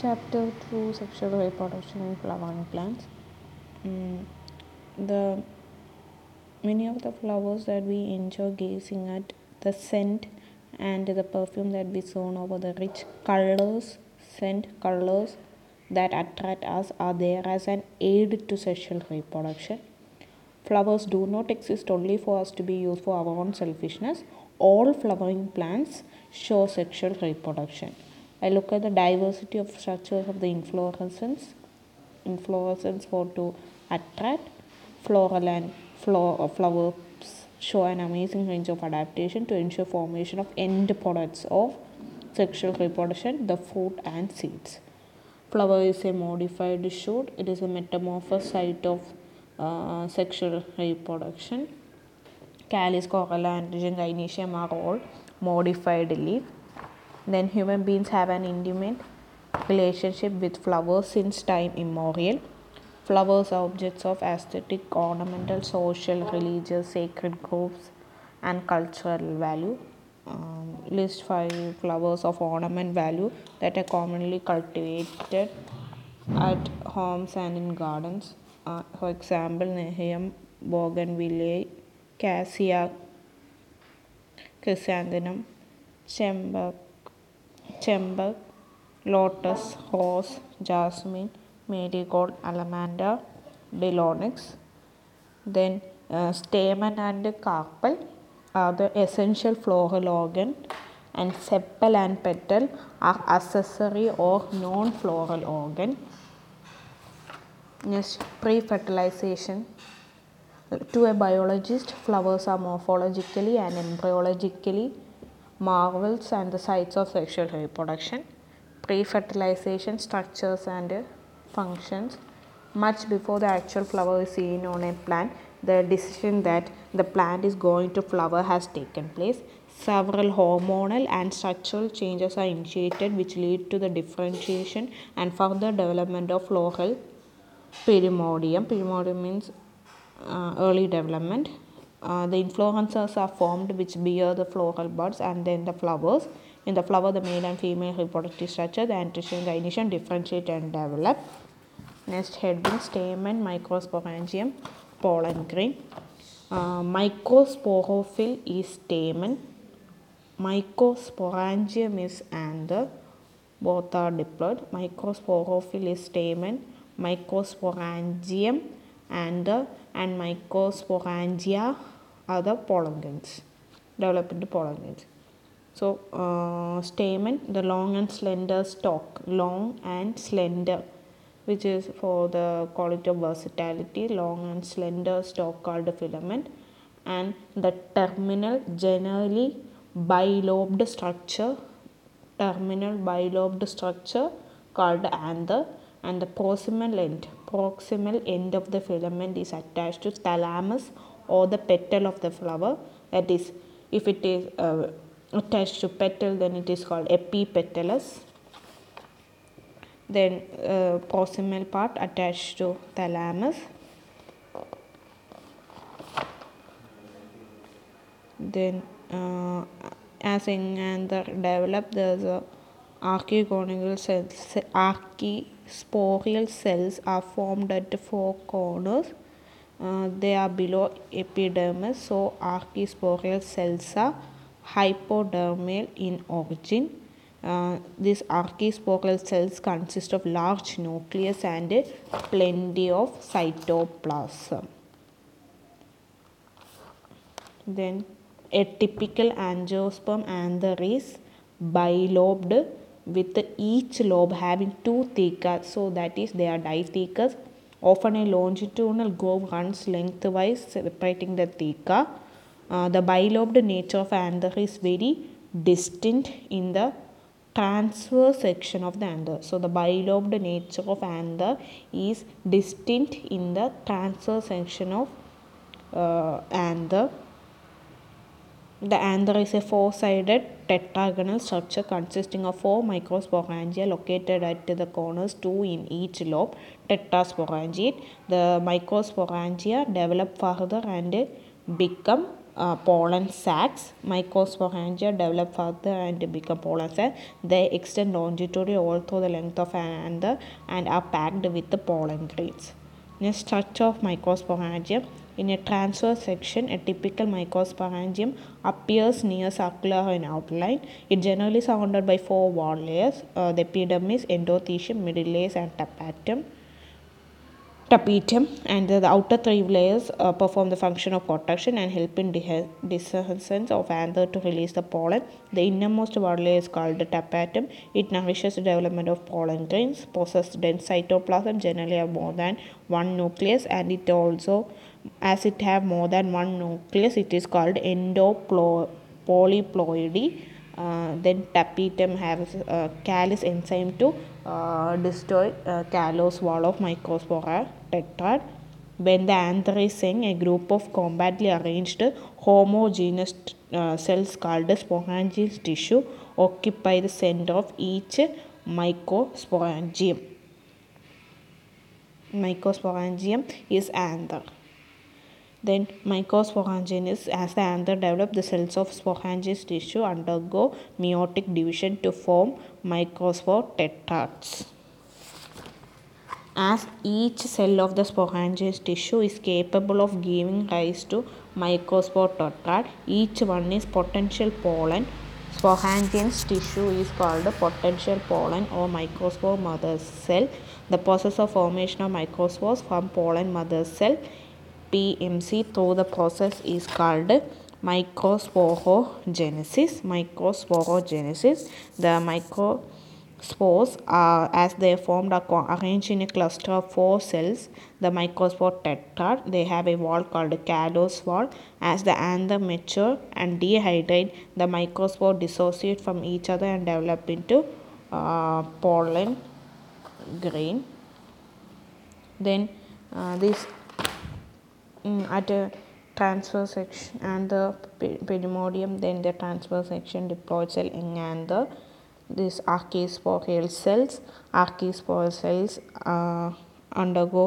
Chapter 2 Sexual Reproduction in Flowering Plants. Mm, the many of the flowers that we enjoy gazing at, the scent and the perfume that we sown over the rich colors, scent colors that attract us are there as an aid to sexual reproduction. Flowers do not exist only for us to be used for our own selfishness. All flowering plants show sexual reproduction. I look at the diversity of structures of the inflorescence. Inflorescence for to attract floral and flo- flowers show an amazing range of adaptation to ensure formation of end products of sexual reproduction, the fruit and seeds. Flower is a modified shoot. It is a metamorphosed site of uh, sexual reproduction. Calyx, corolla, and gynoecium are all modified leaf. Then human beings have an intimate relationship with flowers since time immemorial. Flowers are objects of aesthetic, ornamental, social, religious, sacred groups, and cultural value. Um, list five flowers of ornament value that are commonly cultivated at homes and in gardens. Uh, for example, Nerium, Bougainvillea, Cassia, Chrysanthemum, Chembak, Chembak, Lotus, Rose, Jasmine, Marigold, Allamanda, Delonix. Then uh, stamen and carpel are the essential floral organ and sepal and petal are accessory or non-floral organ. Next, pre-fertilization. To a biologist, flowers are morphologically and embryologically marvels and the sites of sexual reproduction. Pre-fertilization structures and functions. Much before the actual flower is seen on a plant, the decision that the plant is going to flower has taken place. Several hormonal and structural changes are initiated which lead to the differentiation and further development of floral perimordium. Perimordium means uh, early development. Uh, the inflorescences are formed which bear the floral buds and then the flowers. In the flower, the male and female reproductive structure, the antecedent gynoecium differentiate and develop. Next heading stamen, microsporangium, pollen grain. Uh, microsporophyll is stamen. Microsporangium is anther. Both are diploid. Microsporophyll is stamen. Microsporangium anther and microsporangia are the pollen grains. Develop into pollen grains. So uh, stamen, the long and slender stalk, long and slender which is for the quality of versatility long and slender stalk called filament and the terminal generally bilobed structure terminal bilobed structure called anther and the proximal end. Proximal end of the filament is attached to thalamus or the petal of the flower. That is if it is uh, attached to petal then it is called epipetalous. Then uh, proximal part attached to thalamus. Then uh, as in anther develop there's a archesporial cells archisporial cells are formed at the four corners uh, they are below epidermis so archisporial cells are hypodermal in origin uh, these archisporal cells consist of large nucleus and plenty of cytoplasm. Then a typical angiosperm anther is bilobed with each lobe having two thecas so that is they are dithecous. Often a longitudinal groove runs lengthwise separating the theca. Uh, the bilobed nature of anther is very distinct in the transverse section of the anther. So the bilobed nature of anther is distinct in the transverse section of uh, anther. The anther is a four-sided tetragonal structure consisting of four microsporangia located at the corners, two in each lobe, tetrasporangiate. The microsporangia develop further and become uh, pollen sacs. Microsporangia develop further and become pollen sacs. They extend longitudinally all through the length of an anther and are packed with the pollen grains. Next structure of microsporangium. In a transverse section, a typical microsporangium appears near circular in outline. It generally surrounded by four wall layers, uh, the epidermis, endothecium, middle layers and tapetum tapetum and the, the outer three layers uh, perform the function of protection and help in dehiscence of anther to release the pollen. The innermost wall layer is called the tapetum. It nourishes the development of pollen grains, possesses dense cytoplasm, generally have more than one nucleus and it also as it have more than one nucleus it is called endopolyploidy. Uh, then tapetum has uh, callase enzyme to uh, destroy callose wall of microspore tetrad. When the anther is a group of compactly arranged homogeneous cells called sporangial tissue occupy the center of each microsporangium. Microsporangium is anther. Then microsporangium is as the anther develop the cells of sporangial tissue undergo meiotic division to form microspore tetrads. As each cell of the sporangial tissue is capable of giving rise to microspore tetrad, each one is potential pollen. Sporangial tissue is called potential pollen or microspore mother cell. The process of formation of microspores from pollen mother cell PMC through the process is called microsporogenesis. Microsporogenesis. The microspores are as they are formed are arranged in a cluster of four cells. The microspore tetrad. They have a wall called callose wall. As the anther mature and dehydrate, the microspore dissociate from each other and develop into uh, pollen grain. Then uh, this at a transverse section and the perimodium then the transverse section diploid cell and the this archisporal cells archisporal cells uh, undergo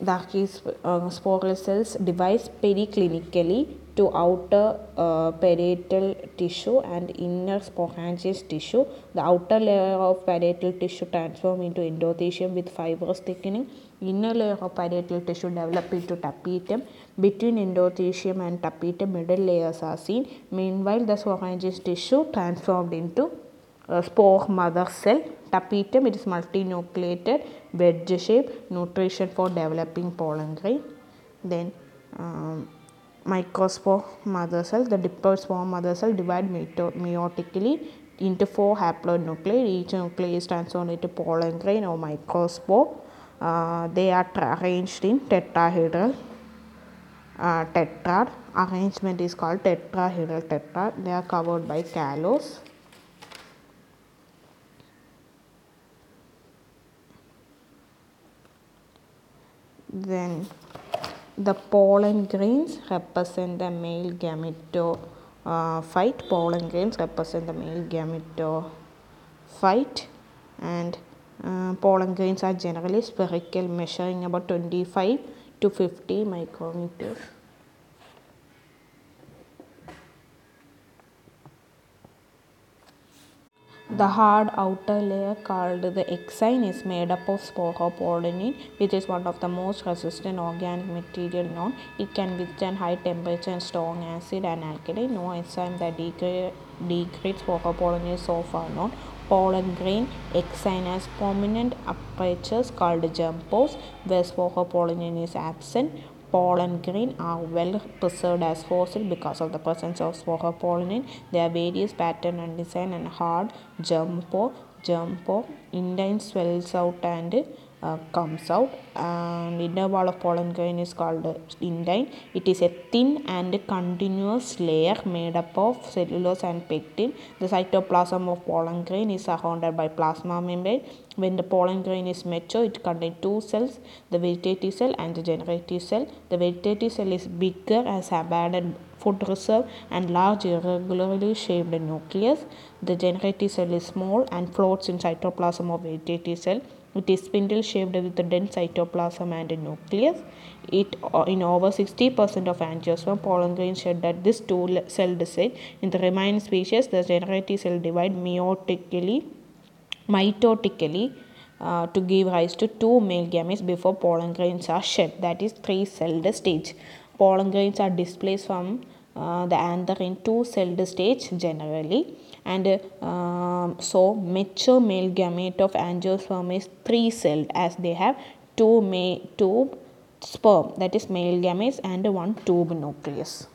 the archisporal cells divides periclinically to outer uh, parietal tissue and inner sporangial tissue. The outer layer of parietal tissue transform into endothecium with fibrous thickening inner layer of parietal tissue develop into tapetum. Between endothecium and tapetum, middle layers are seen. Meanwhile, the sporangial tissue transformed into a spore mother cell. Tapetum, it is multinucleated, wedge shape, nutrition for developing pollen grain. Then, um, microspore mother cell, the diploid spore mother cell divide meiotically into four haploid nuclei. Each nuclei is transformed into pollen grain or microspore. Uh, they are arranged in tetrahedral uh, tetrad. Arrangement is called tetrahedral tetrad. They are covered by callose. Then the pollen grains represent the male gametophyte. Uh, pollen grains represent the male gametophyte and uh, pollen grains are generally spherical measuring about 25 to 50 micrometers. The hard outer layer called the exine is made up of sporopollenin which is one of the most resistant organic material known. It can withstand high temperature and strong acid and alkali. No enzyme that degrade, degrades sporopollenin is so far known pollen grain exine has prominent apertures called germ pores where sporopollenin is absent. Pollen grain are well preserved as fossil because of the presence of sporopollenin. There are various pattern and design and hard germ pore. Germ pore intine swells out and Uh, comes out and inner wall of pollen grain is called intine. It is a thin and continuous layer made up of cellulose and pectin. The cytoplasm of pollen grain is surrounded by plasma membrane. When the pollen grain is mature, it contains two cells, the vegetative cell and the generative cell. The vegetative cell is bigger as abundant food reserve and large irregularly shaped nucleus. The generative cell is small and floats in cytoplasm of vegetative cell It is spindle shaped with a dense cytoplasm and a nucleus. It uh, in over 60% of angiosperm, pollen grains shed at this two-cell stage. In the remaining species, the generative cell divide meiotically, mitotically uh, to give rise to two male gametes before pollen grains are shed. That is three-celled stage. Pollen grains are displaced from uh, the anther in two-celled stage generally and uh, so mature male gamete of angiosperm is three celled as they have two, ma- two sperm that is male gametes and one tube nucleus.